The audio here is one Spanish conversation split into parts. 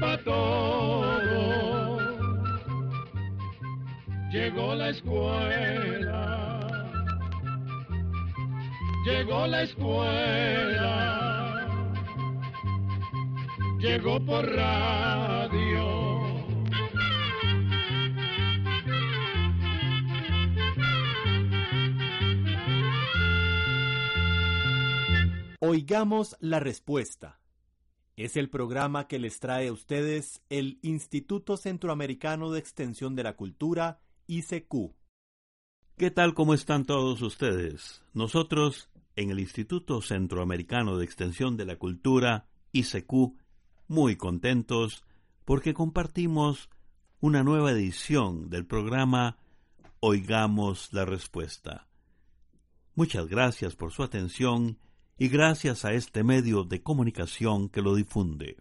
para. Llegó la escuela, llegó la escuela, llegó por radio. Oigamos la respuesta. Es el programa que les trae a ustedes el Instituto Centroamericano de Extensión de la Cultura, ICQ. ¿Qué tal? ¿Cómo están todos ustedes? Nosotros, en el Instituto Centroamericano de Extensión de la Cultura, ICQ, muy contentos porque compartimos una nueva edición del programa Oigamos la Respuesta. Muchas gracias por su atención y gracias a este medio de comunicación que lo difunde.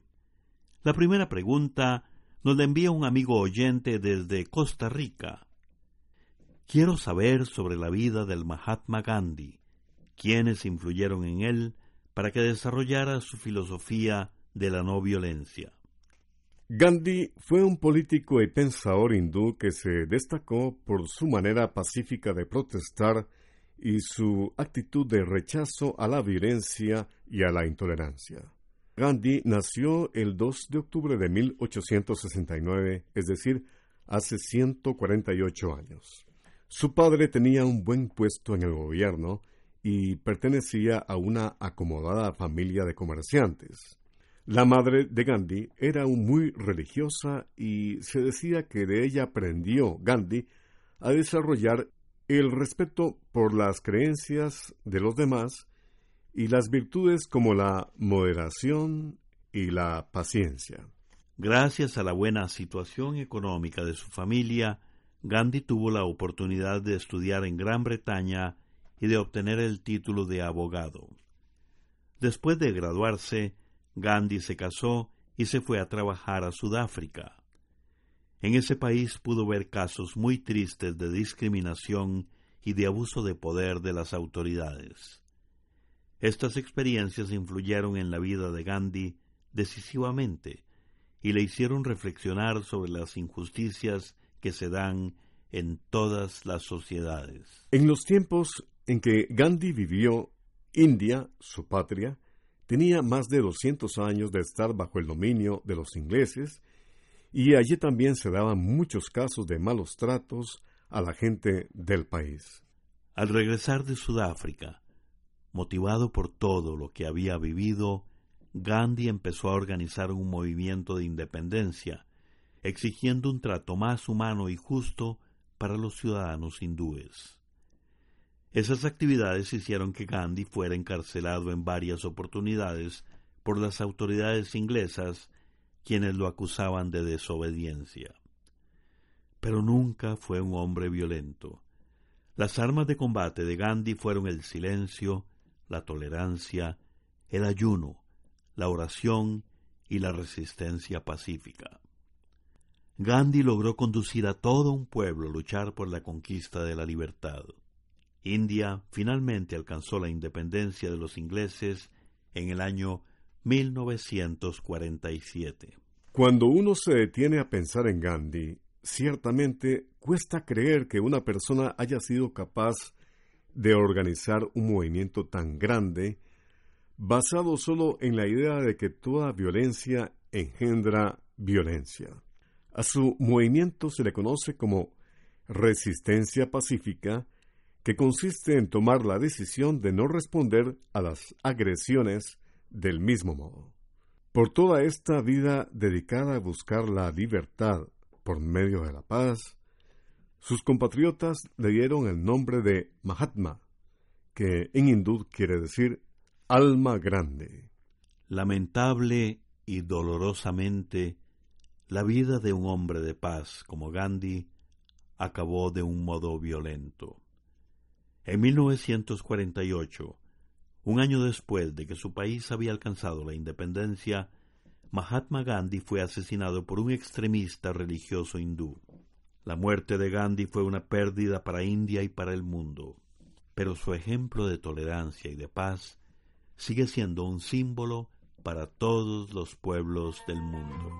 La primera pregunta nos la envía un amigo oyente desde Costa Rica. Quiero saber sobre la vida del Mahatma Gandhi, quiénes influyeron en él para que desarrollara su filosofía de la no violencia. Gandhi fue un político y pensador hindú que se destacó por su manera pacífica de protestar y su actitud de rechazo a la violencia y a la intolerancia. Gandhi nació el 2 de octubre de 1869, es decir, hace 148 años. Su padre tenía un buen puesto en el gobierno y pertenecía a una acomodada familia de comerciantes. La madre de Gandhi era muy religiosa y se decía que de ella aprendió Gandhi a desarrollar el respeto por las creencias de los demás y las virtudes como la moderación y la paciencia. Gracias a la buena situación económica de su familia, Gandhi tuvo la oportunidad de estudiar en Gran Bretaña y de obtener el título de abogado. Después de graduarse, Gandhi se casó y se fue a trabajar a Sudáfrica. En ese país pudo ver casos muy tristes de discriminación y de abuso de poder de las autoridades. Estas experiencias influyeron en la vida de Gandhi decisivamente y le hicieron reflexionar sobre las injusticias que se dan en todas las sociedades. En los tiempos en que Gandhi vivió, India, su patria, tenía más de 200 años de estar bajo el dominio de los ingleses y allí también se daban muchos casos de malos tratos a la gente del país. Al regresar de Sudáfrica, motivado por todo lo que había vivido, Gandhi empezó a organizar un movimiento de independencia, exigiendo un trato más humano y justo para los ciudadanos hindúes. Esas actividades hicieron que Gandhi fuera encarcelado en varias oportunidades por las autoridades inglesas quienes lo acusaban de desobediencia. Pero nunca fue un hombre violento. Las armas de combate de Gandhi fueron el silencio, la tolerancia, el ayuno, la oración y la resistencia pacífica. Gandhi logró conducir a todo un pueblo a luchar por la conquista de la libertad. India finalmente alcanzó la independencia de los ingleses en el año 1947. Cuando uno se detiene a pensar en Gandhi, ciertamente cuesta creer que una persona haya sido capaz de organizar un movimiento tan grande basado solo en la idea de que toda violencia engendra violencia. A su movimiento se le conoce como resistencia pacífica, que consiste en tomar la decisión de no responder a las agresiones del mismo modo. Por toda esta vida dedicada a buscar la libertad por medio de la paz, sus compatriotas le dieron el nombre de Mahatma, que en hindú quiere decir alma grande. Lamentable y dolorosamente, la vida de un hombre de paz como Gandhi acabó de un modo violento. En 1948, un año después de que su país había alcanzado la independencia, Mahatma Gandhi fue asesinado por un extremista religioso hindú. La muerte de Gandhi fue una pérdida para India y para el mundo, pero su ejemplo de tolerancia y de paz sigue siendo un símbolo para todos los pueblos del mundo.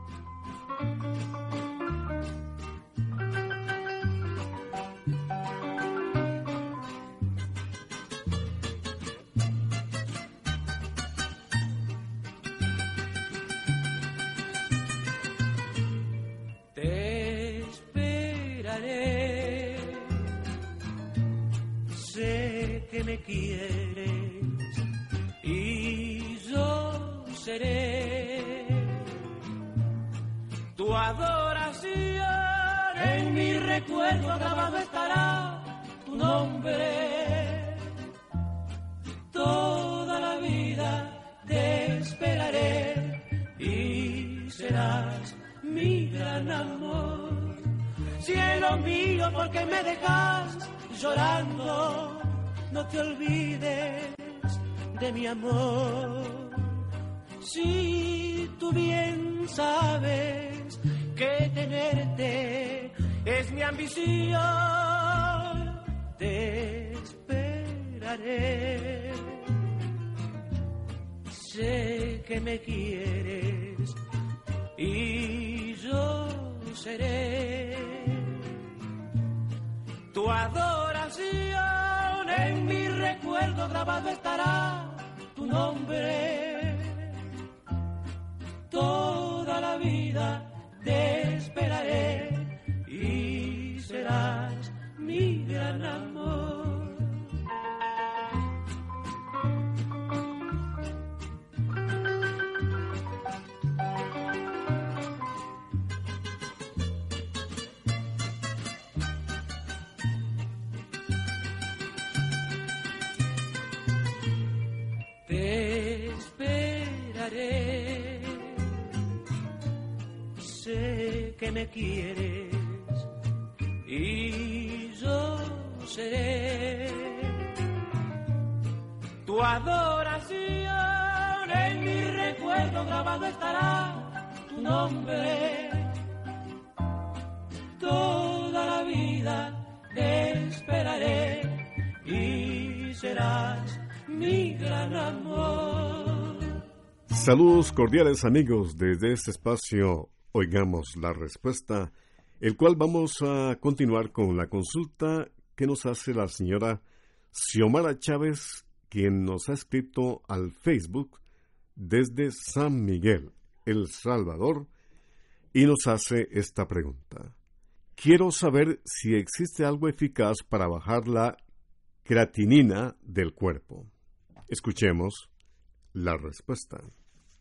que me quieres y yo seré tu adoración. En mi recuerdo grabado estará tu nombre. Toda la vida te esperaré y serás mi gran amor. Cielo mío, porque me dejas llorando? Si tú bien sabes que tenerte es mi ambición, te esperaré. Sé que me quieres y yo seré tu adoración. Estará tu nombre. Toda la vida te esperaré y serás mi gran amor. Que me quieres y yo seré tu adoración. En mi recuerdo grabado estará tu nombre. Toda la vida te esperaré y serás mi gran amor. Saludos cordiales amigos desde este espacio. Oigamos la respuesta, el cual vamos a continuar con la consulta que nos hace la señora Xiomara Chávez, quien nos ha escrito al Facebook desde San Miguel, El Salvador, y nos hace esta pregunta. Quiero saber si existe algo eficaz para bajar la creatinina del cuerpo. Escuchemos la respuesta.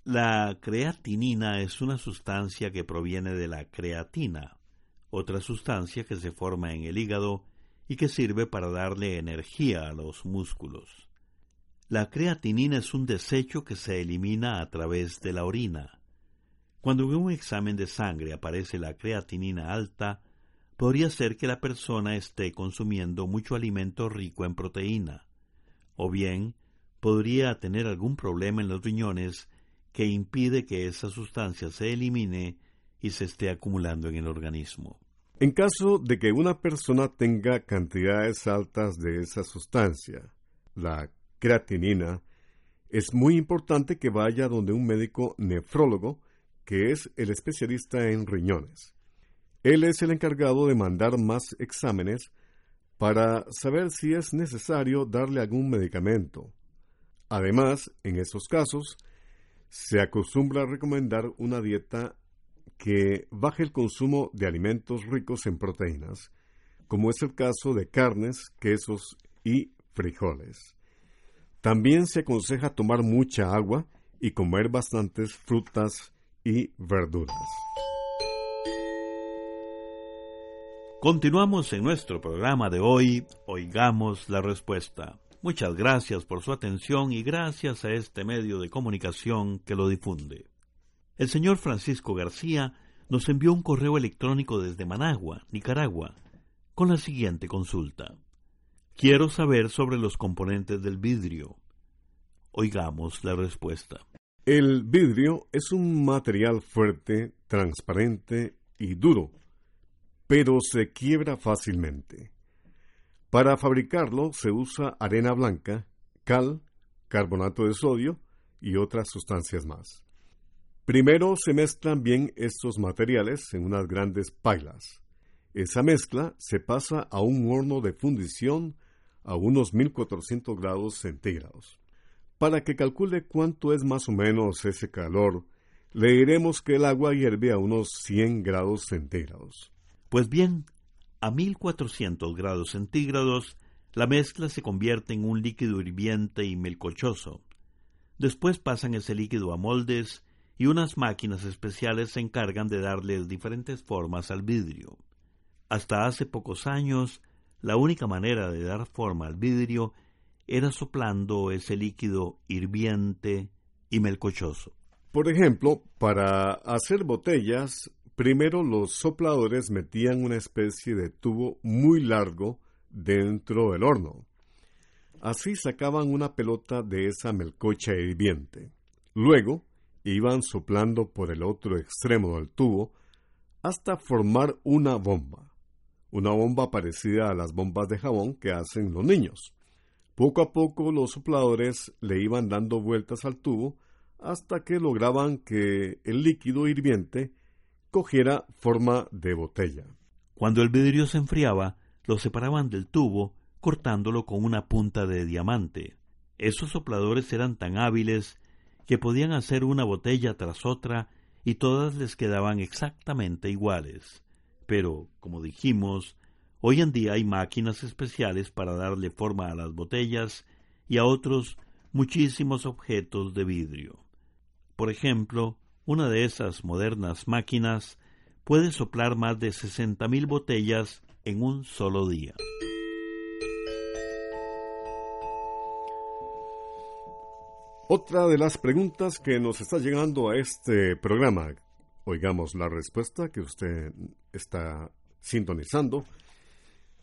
La creatinina es una sustancia que proviene de la creatina, otra sustancia que se forma en el hígado y que sirve para darle energía a los músculos. La creatinina es un desecho que se elimina a través de la orina. Cuando en un examen de sangre aparece la creatinina alta, podría ser que la persona esté consumiendo mucho alimento rico en proteína, o bien podría tener algún problema en los riñones que impide que esa sustancia se elimine y se esté acumulando en el organismo. En caso de que una persona tenga cantidades altas de esa sustancia, la creatinina, es muy importante que vaya donde un médico nefrólogo, que es el especialista en riñones. Él es el encargado de mandar más exámenes para saber si es necesario darle algún medicamento. Además, en esos casos, se acostumbra a recomendar una dieta que baje el consumo de alimentos ricos en proteínas, como es el caso de carnes, quesos y frijoles. También se aconseja tomar mucha agua y comer bastantes frutas y verduras. Continuamos en nuestro programa de hoy, oigamos la respuesta. Muchas gracias por su atención y gracias a este medio de comunicación que lo difunde. El señor Francisco García nos envió un correo electrónico desde Managua, Nicaragua, con la siguiente consulta. Quiero saber sobre los componentes del vidrio. Oigamos la respuesta. El vidrio es un material fuerte, transparente y duro, pero se quiebra fácilmente. Para fabricarlo se usa arena blanca, cal, carbonato de sodio y otras sustancias más. Primero se mezclan bien estos materiales en unas grandes pailas. Esa mezcla se pasa a un horno de fundición a unos 1400 grados centígrados. Para que calcule cuánto es más o menos ese calor, le diremos que el agua hierve a unos 100 grados centígrados. Pues bien, a 1400 grados centígrados, la mezcla se convierte en un líquido hirviente y melcochoso. Después pasan ese líquido a moldes y unas máquinas especiales se encargan de darle diferentes formas al vidrio. Hasta hace pocos años, la única manera de dar forma al vidrio era soplando ese líquido hirviente y melcochoso. Por ejemplo, para hacer botellas, primero los sopladores metían una especie de tubo muy largo dentro del horno. Así sacaban una pelota de esa melcocha hirviente. Luego iban soplando por el otro extremo del tubo hasta formar una bomba una bomba parecida a las bombas de jabón que hacen los niños. Poco a poco los sopladores le iban dando vueltas al tubo hasta que lograban que el líquido hirviente cogiera forma de botella. Cuando el vidrio se enfriaba, lo separaban del tubo cortándolo con una punta de diamante. Esos sopladores eran tan hábiles que podían hacer una botella tras otra y todas les quedaban exactamente iguales. Pero, como dijimos, hoy en día hay máquinas especiales para darle forma a las botellas y a otros muchísimos objetos de vidrio. Por ejemplo, una de esas modernas máquinas puede soplar más de mil botellas en un solo día. Otra de las preguntas que nos está llegando a este programa, oigamos la respuesta que usted está sintonizando,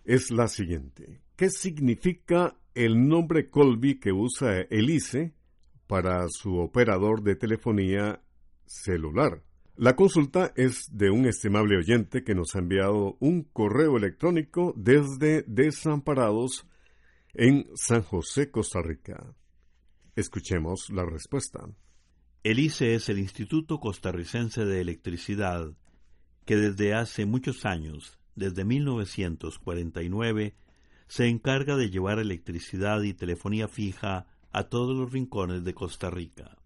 es la siguiente. ¿Qué significa el nombre Colby que usa Elise para su operador de telefonía celular? La consulta es de un estimable oyente que nos ha enviado un correo electrónico desde Desamparados en San José, Costa Rica. Escuchemos la respuesta. El ICE es el Instituto Costarricense de Electricidad, que desde hace muchos años, desde 1949, se encarga de llevar electricidad y telefonía fija a todos los rincones de Costa Rica.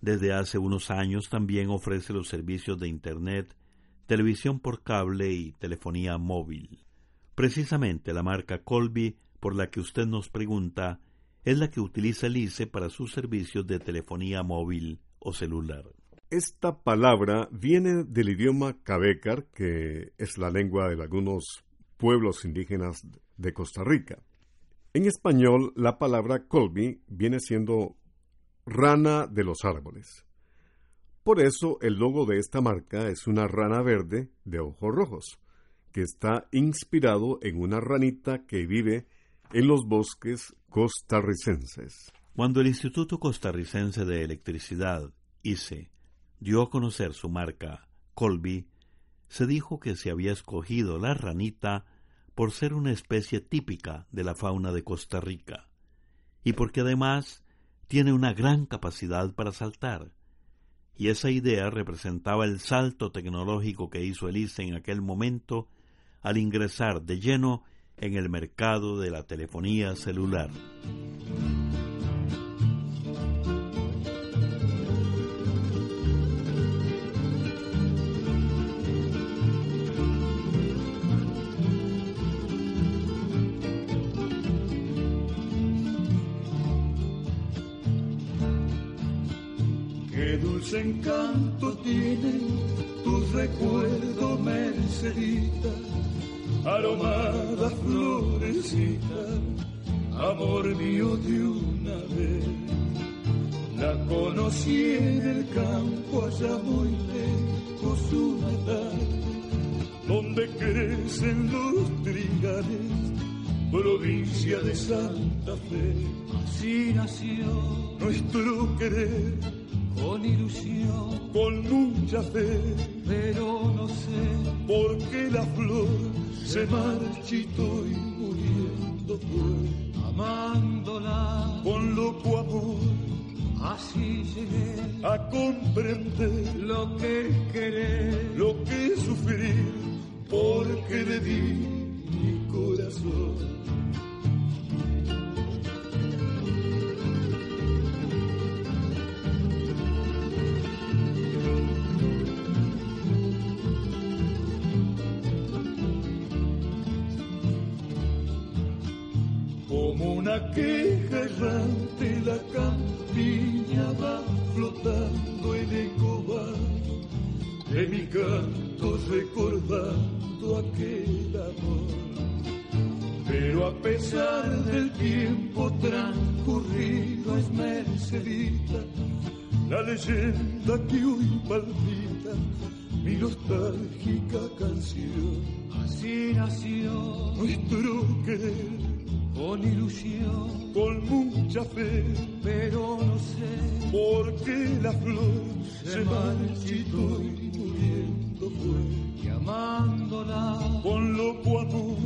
Desde hace unos años también ofrece los servicios de Internet, televisión por cable y telefonía móvil. Precisamente la marca Colby, por la que usted nos pregunta, es la que utiliza el ICE para sus servicios de telefonía móvil o celular. Esta palabra viene del idioma cabecar, que es la lengua de algunos pueblos indígenas de Costa Rica. En español, la palabra Colby viene siendo rana de los árboles. Por eso el logo de esta marca es una rana verde de ojos rojos, que está inspirado en una ranita que vive en los bosques costarricenses. Cuando el Instituto Costarricense de Electricidad, ICE, dio a conocer su marca Colby, se dijo que se había escogido la ranita por ser una especie típica de la fauna de Costa Rica, y porque además tiene una gran capacidad para saltar. Y esa idea representaba el salto tecnológico que hizo Elise en aquel momento al ingresar de lleno en el mercado de la telefonía celular. Encanto tiene tu recuerdo, Mercedita aromada florecita, amor mío de una vez. La conocí en el campo allá muy lejos una tarde, donde crecen los trigales, provincia de Santa Fe. Así nació nuestro querer, con ilusión, con mucha fe, pero no sé. Por qué la flor se marchitó y muriendo fue. amándola. Con loco amor. Así llegué. A comprender lo que es querer, lo que es sufrir, porque le di mi corazón. Una queja errante la campiña va flotando en el de mi canto recordando aquel amor. Pero a pesar del tiempo transcurrido es Mercedita, la leyenda que hoy palpita mi nostálgica canción. así nació Nuestro querer con ilusión, con mucha fe, pero no sé porque la flor se marchitó y muriendo fue. llamándola, Con loco amor.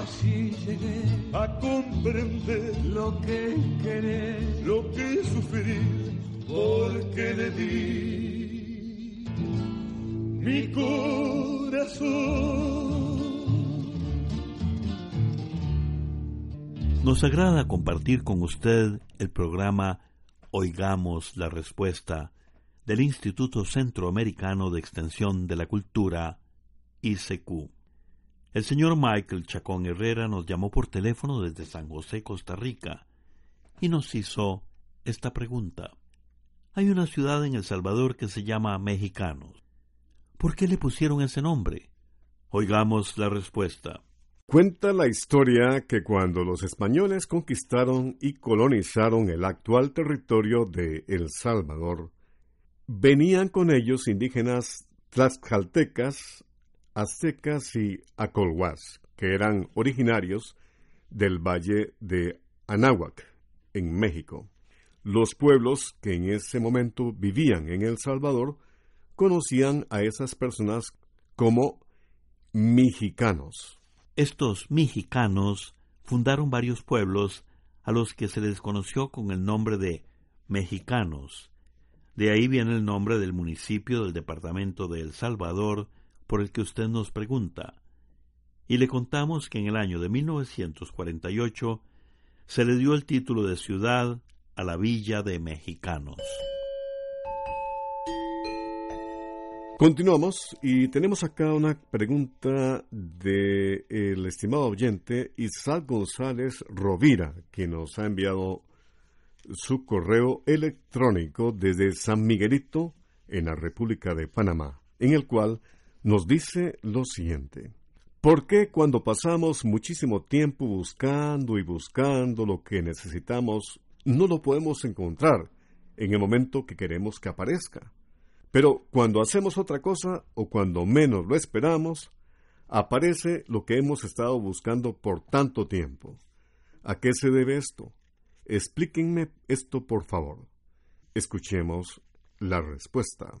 así llegué a comprender lo que querer, lo que sufrir, porque le di mi corazón. Nos agrada compartir con usted el programa Oigamos la Respuesta del Instituto Centroamericano de Extensión de la Cultura, ICQ. El señor Michael Chacón Herrera nos llamó por teléfono desde San José, Costa Rica, y nos hizo esta pregunta. Hay una ciudad en El Salvador que se llama Mexicanos. ¿Por qué le pusieron ese nombre? Oigamos la respuesta. Cuenta la historia que cuando los españoles conquistaron y colonizaron el actual territorio de El Salvador, venían con ellos indígenas tlaxcaltecas, aztecas y acolhuas, que eran originarios del valle de Anáhuac, en México. Los pueblos que en ese momento vivían en El Salvador conocían a esas personas como mexicanos. Estos mexicanos fundaron varios pueblos a los que se les conoció con el nombre de mexicanos. De ahí viene el nombre del municipio del departamento de El Salvador por el que usted nos pregunta. Y le contamos que en el año de 1948 se le dio el título de ciudad a la Villa de Mexicanos. Continuamos y tenemos acá una pregunta del el estimado oyente Isaac González Rovira, que nos ha enviado su correo electrónico desde San Miguelito, en la República de Panamá, en el cual nos dice lo siguiente. ¿Por qué cuando pasamos muchísimo tiempo buscando y buscando lo que necesitamos, no lo podemos encontrar en el momento que queremos que aparezca? Pero cuando hacemos otra cosa o cuando menos lo esperamos, aparece lo que hemos estado buscando por tanto tiempo. ¿A qué se debe esto? Explíquenme esto, por favor. Escuchemos la respuesta.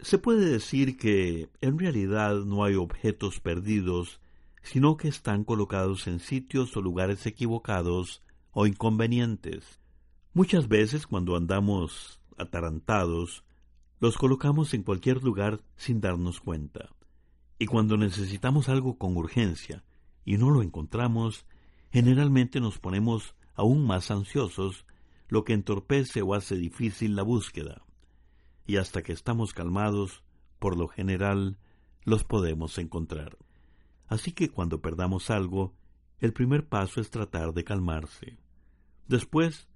Se puede decir que en realidad no hay objetos perdidos, sino que están colocados en sitios o lugares equivocados o inconvenientes. Muchas veces cuando andamos atarantados, los colocamos en cualquier lugar sin darnos cuenta. Y cuando necesitamos algo con urgencia y no lo encontramos, generalmente nos ponemos aún más ansiosos, lo que entorpece o hace difícil la búsqueda. Y hasta que estamos calmados, por lo general, los podemos encontrar. Así que cuando perdamos algo, el primer paso es tratar de calmarse. Después,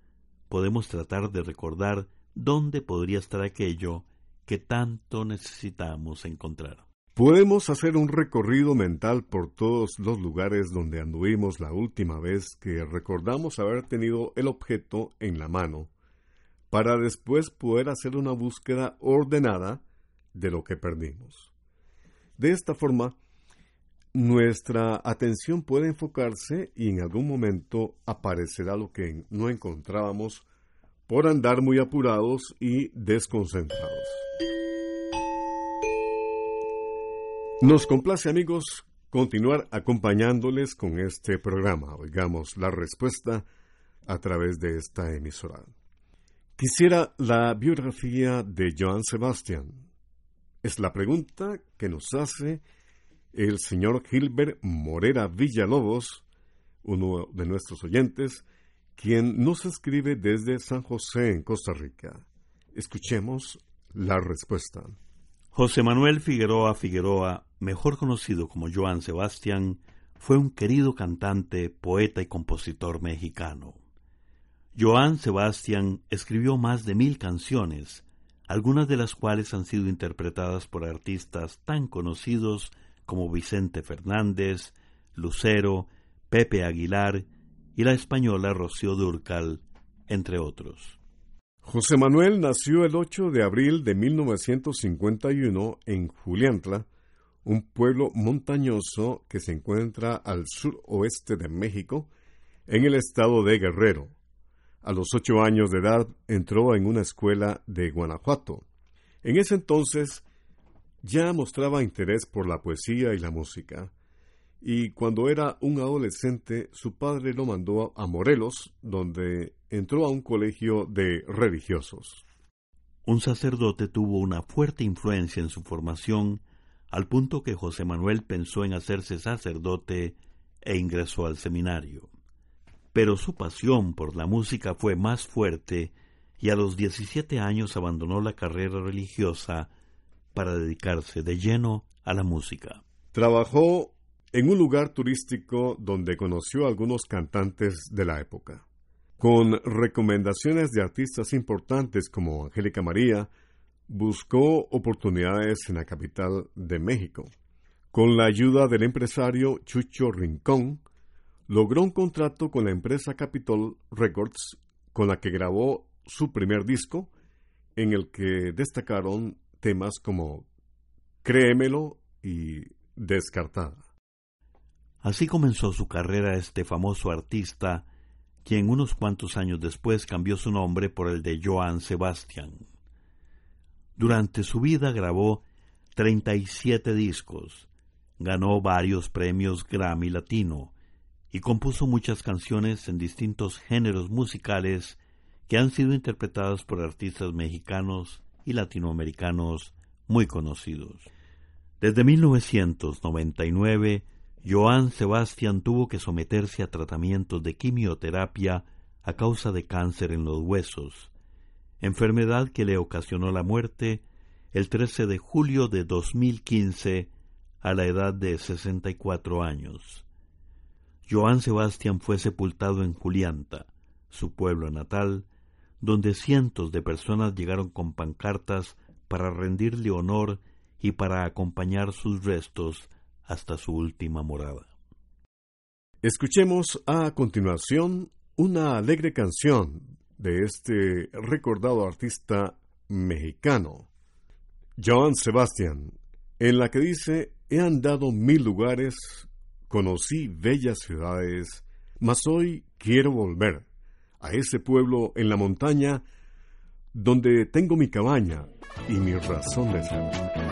podemos tratar de recordar dónde podría estar aquello que tanto necesitamos encontrar. Podemos hacer un recorrido mental por todos los lugares donde anduvimos la última vez que recordamos haber tenido el objeto en la mano, para después poder hacer una búsqueda ordenada de lo que perdimos. De esta forma, nuestra atención puede enfocarse y en algún momento aparecerá lo que no encontrábamos por andar muy apurados y desconcentrados. Nos complace amigos continuar acompañándoles con este programa. Oigamos la respuesta a través de esta emisora. Quisiera la biografía de Joan Sebastián. Es la pregunta que nos hace el señor Gilbert Morera Villalobos, uno de nuestros oyentes, quien nos escribe desde San José, en Costa Rica. Escuchemos la respuesta. José Manuel Figueroa Figueroa, mejor conocido como Joan Sebastián, fue un querido cantante, poeta y compositor mexicano. Joan Sebastián escribió más de mil canciones, algunas de las cuales han sido interpretadas por artistas tan conocidos como Vicente Fernández, Lucero, Pepe Aguilar y la española Rocío Durcal, entre otros. José Manuel nació el 8 de abril de 1951 en Juliantla, un pueblo montañoso que se encuentra al suroeste de México, en el estado de Guerrero. A los ocho años de edad entró en una escuela de Guanajuato. En ese entonces ya mostraba interés por la poesía y la música, y cuando era un adolescente su padre lo mandó a Morelos, donde entró a un colegio de religiosos. Un sacerdote tuvo una fuerte influencia en su formación, al punto que José Manuel pensó en hacerse sacerdote e ingresó al seminario. Pero su pasión por la música fue más fuerte y a los 17 años abandonó la carrera religiosa para dedicarse de lleno a la música. Trabajó en un lugar turístico donde conoció a algunos cantantes de la época. Con recomendaciones de artistas importantes como Angélica María, buscó oportunidades en la capital de México. Con la ayuda del empresario Chucho Rincón, logró un contrato con la empresa Capitol Records, con la que grabó su primer disco, en el que destacaron temas como Créemelo y Descartada. Así comenzó su carrera este famoso artista, quien unos cuantos años después cambió su nombre por el de Joan Sebastian. Durante su vida grabó 37 discos, ganó varios premios Grammy Latino y compuso muchas canciones en distintos géneros musicales que han sido interpretadas por artistas mexicanos y latinoamericanos muy conocidos. Desde 1999, Joan Sebastián tuvo que someterse a tratamientos de quimioterapia a causa de cáncer en los huesos, enfermedad que le ocasionó la muerte el 13 de julio de 2015 a la edad de 64 años. Joan Sebastián fue sepultado en Julianta, su pueblo natal, donde cientos de personas llegaron con pancartas para rendirle honor y para acompañar sus restos hasta su última morada. Escuchemos a continuación una alegre canción de este recordado artista mexicano, Joan Sebastian, en la que dice, he andado mil lugares, conocí bellas ciudades, mas hoy quiero volver a ese pueblo en la montaña donde tengo mi cabaña y mi razón de ser.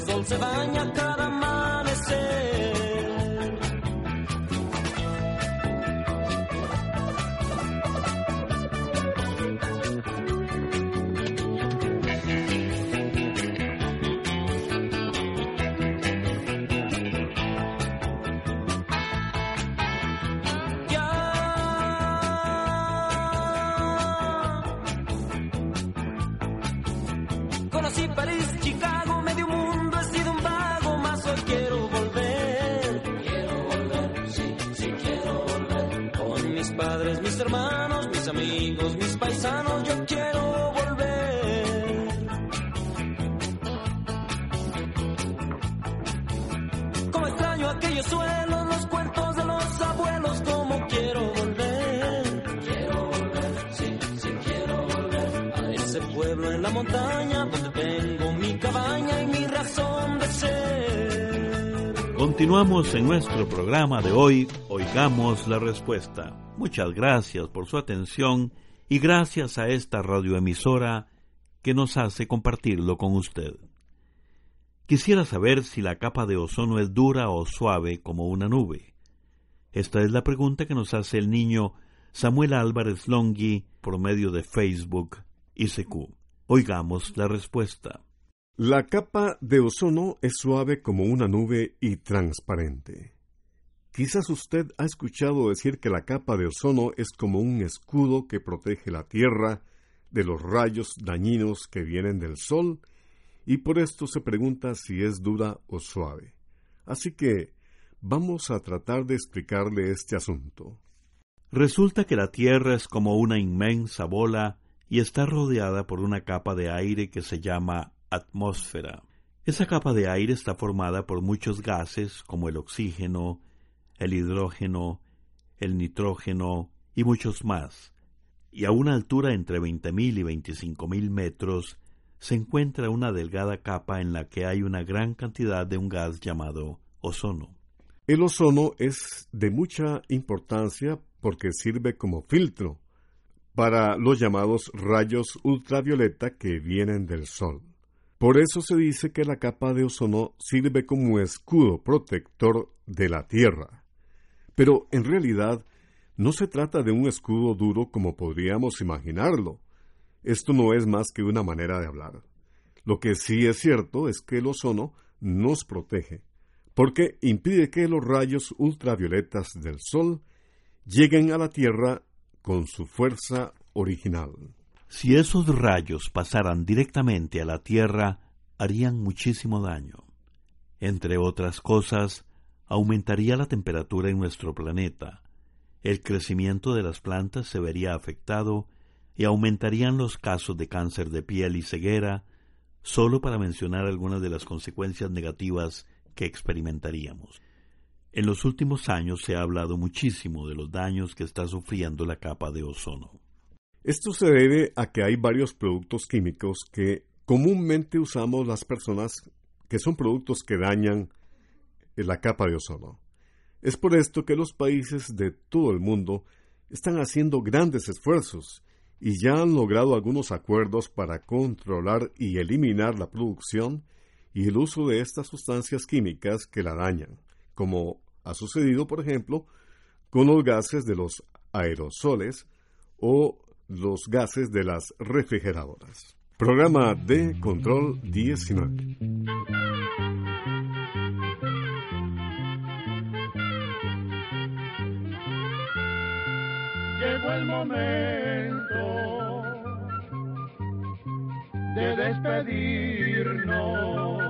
luz de sol se baña cada amanecer. En la montaña donde mi cabaña y mi razón de ser. Continuamos en nuestro programa de hoy, Oigamos la Respuesta. Muchas gracias por su atención y gracias a esta radioemisora que nos hace compartirlo con usted. Quisiera saber si la capa de ozono es dura o suave como una nube. Esta es la pregunta que nos hace el niño Samuel Álvarez Longhi por medio de Facebook ICQ. Oigamos la respuesta. La capa de ozono es suave como una nube y transparente. Quizás usted ha escuchado decir que la capa de ozono es como un escudo que protege la Tierra de los rayos dañinos que vienen del Sol y por esto se pregunta si es dura o suave. Así que vamos a tratar de explicarle este asunto. Resulta que la Tierra es como una inmensa bola y está rodeada por una capa de aire que se llama atmósfera. Esa capa de aire está formada por muchos gases como el oxígeno, el hidrógeno, el nitrógeno y muchos más. Y a una altura entre 20.000 y 25.000 metros se encuentra una delgada capa en la que hay una gran cantidad de un gas llamado ozono. El ozono es de mucha importancia porque sirve como filtro para los llamados rayos ultravioleta que vienen del Sol. Por eso se dice que la capa de ozono sirve como escudo protector de la Tierra. Pero en realidad no se trata de un escudo duro como podríamos imaginarlo. Esto no es más que una manera de hablar. Lo que sí es cierto es que el ozono nos protege, porque impide que los rayos ultravioletas del Sol lleguen a la Tierra con su fuerza original. Si esos rayos pasaran directamente a la Tierra, harían muchísimo daño. Entre otras cosas, aumentaría la temperatura en nuestro planeta, el crecimiento de las plantas se vería afectado y aumentarían los casos de cáncer de piel y ceguera, solo para mencionar algunas de las consecuencias negativas que experimentaríamos. En los últimos años se ha hablado muchísimo de los daños que está sufriendo la capa de ozono. Esto se debe a que hay varios productos químicos que comúnmente usamos las personas que son productos que dañan la capa de ozono. Es por esto que los países de todo el mundo están haciendo grandes esfuerzos y ya han logrado algunos acuerdos para controlar y eliminar la producción y el uso de estas sustancias químicas que la dañan, como ha sucedido, por ejemplo, con los gases de los aerosoles o los gases de las refrigeradoras. Programa de Control 19. Llegó el momento de despedirnos.